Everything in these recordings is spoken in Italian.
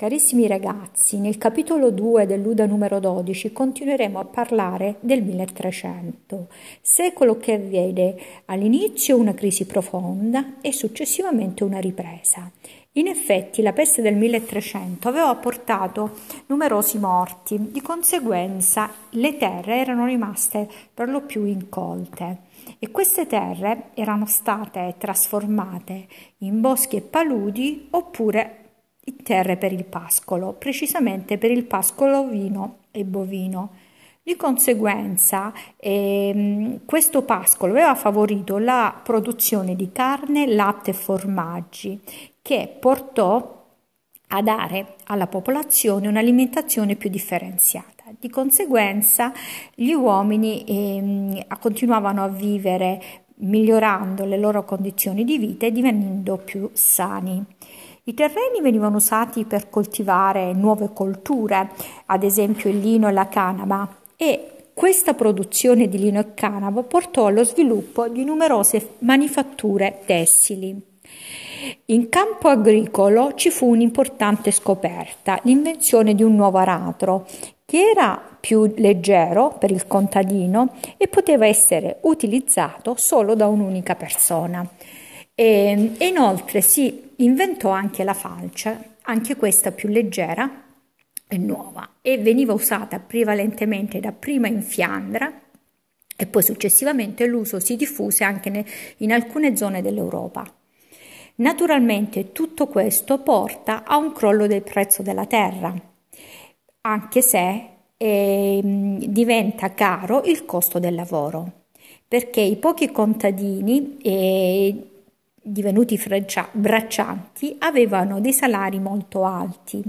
Carissimi ragazzi, nel capitolo 2 dell'Uda numero 12 continueremo a parlare del 1300, secolo che vede all'inizio una crisi profonda e successivamente una ripresa. In effetti la peste del 1300 aveva portato numerosi morti, di conseguenza le terre erano rimaste per lo più incolte e queste terre erano state trasformate in boschi e paludi oppure terre per il pascolo, precisamente per il pascolo ovino e bovino. Di conseguenza, ehm, questo pascolo aveva favorito la produzione di carne, latte e formaggi, che portò a dare alla popolazione un'alimentazione più differenziata. Di conseguenza, gli uomini ehm, continuavano a vivere migliorando le loro condizioni di vita e divenendo più sani. I terreni venivano usati per coltivare nuove colture, ad esempio il lino e la canapa, e questa produzione di lino e canapa portò allo sviluppo di numerose manifatture tessili. In campo agricolo ci fu un'importante scoperta, l'invenzione di un nuovo aratro, che era più leggero per il contadino e poteva essere utilizzato solo da un'unica persona. E, e inoltre si inventò anche la falce, anche questa più leggera e nuova, e veniva usata prevalentemente dapprima in Fiandra e poi successivamente l'uso si diffuse anche in alcune zone dell'Europa. Naturalmente tutto questo porta a un crollo del prezzo della terra, anche se eh, diventa caro il costo del lavoro, perché i pochi contadini eh, divenuti braccianti, avevano dei salari molto alti.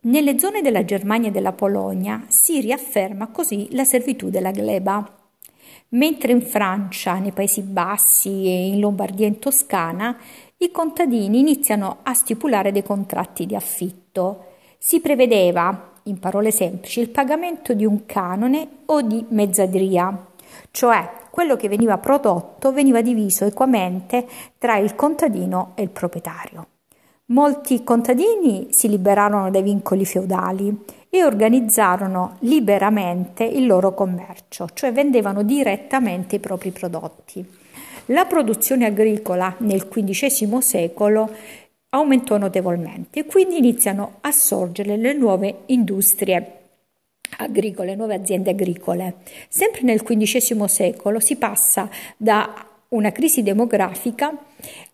Nelle zone della Germania e della Polonia si riafferma così la servitù della gleba, mentre in Francia, nei Paesi Bassi e in Lombardia e in Toscana i contadini iniziano a stipulare dei contratti di affitto. Si prevedeva, in parole semplici, il pagamento di un canone o di mezzadria, cioè quello che veniva prodotto veniva diviso equamente tra il contadino e il proprietario. Molti contadini si liberarono dai vincoli feudali e organizzarono liberamente il loro commercio, cioè vendevano direttamente i propri prodotti. La produzione agricola nel XV secolo aumentò notevolmente e quindi iniziano a sorgere le nuove industrie agricole, nuove aziende agricole. Sempre nel XV secolo si passa da una crisi demografica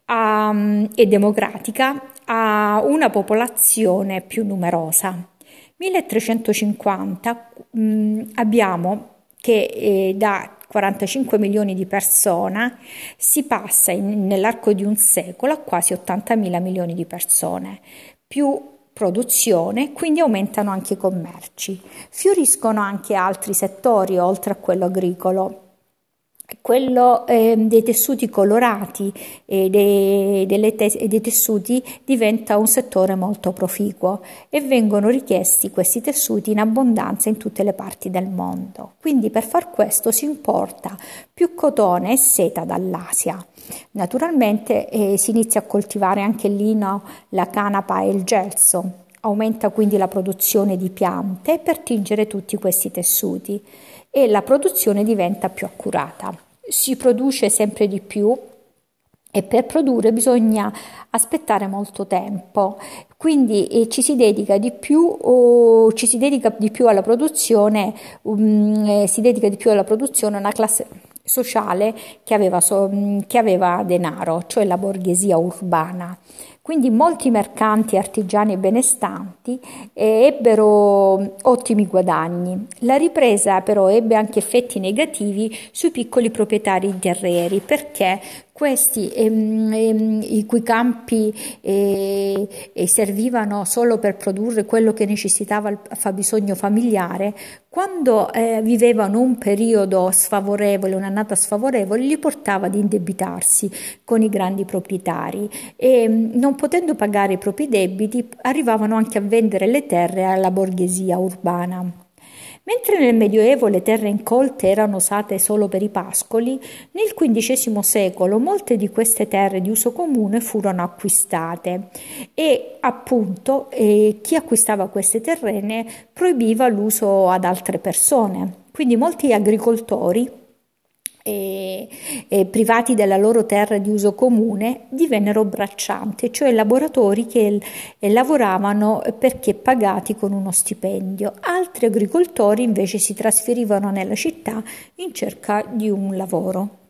a, mm, e democratica a una popolazione più numerosa. 1350 mh, abbiamo che eh, da 45 milioni di persone si passa in, nell'arco di un secolo a quasi 80 mila milioni di persone, più produzione, quindi aumentano anche i commerci. Fioriscono anche altri settori oltre a quello agricolo. Quello eh, dei tessuti colorati e dei, te- dei tessuti diventa un settore molto proficuo e vengono richiesti questi tessuti in abbondanza in tutte le parti del mondo. Quindi per far questo si importa più cotone e seta dall'Asia. Naturalmente eh, si inizia a coltivare anche il lino, la canapa e il gelso. Aumenta quindi la produzione di piante per tingere tutti questi tessuti e la produzione diventa più accurata. Si produce sempre di più e per produrre bisogna aspettare molto tempo, quindi eh, ci, si dedica di più, oh, ci si dedica di più alla produzione, um, eh, si dedica di più alla produzione una classe sociale che aveva, so, che aveva denaro, cioè la borghesia urbana. Quindi molti mercanti, artigiani e benestanti eh, ebbero ottimi guadagni. La ripresa però ebbe anche effetti negativi sui piccoli proprietari terrieri perché questi, ehm, ehm, i cui campi eh, eh, servivano solo per produrre quello che necessitava il fabbisogno familiare, quando eh, vivevano un periodo sfavorevole, un'annata sfavorevole, li portava ad indebitarsi con i grandi proprietari e non potendo pagare i propri debiti arrivavano anche a vendere le terre alla borghesia urbana. Mentre nel Medioevo le terre incolte erano usate solo per i pascoli, nel XV secolo molte di queste terre di uso comune furono acquistate e appunto eh, chi acquistava queste terrene proibiva l'uso ad altre persone. Quindi molti agricoltori e, e privati della loro terra di uso comune divennero braccianti, cioè lavoratori che lavoravano perché pagati con uno stipendio. Altri agricoltori invece si trasferivano nella città in cerca di un lavoro.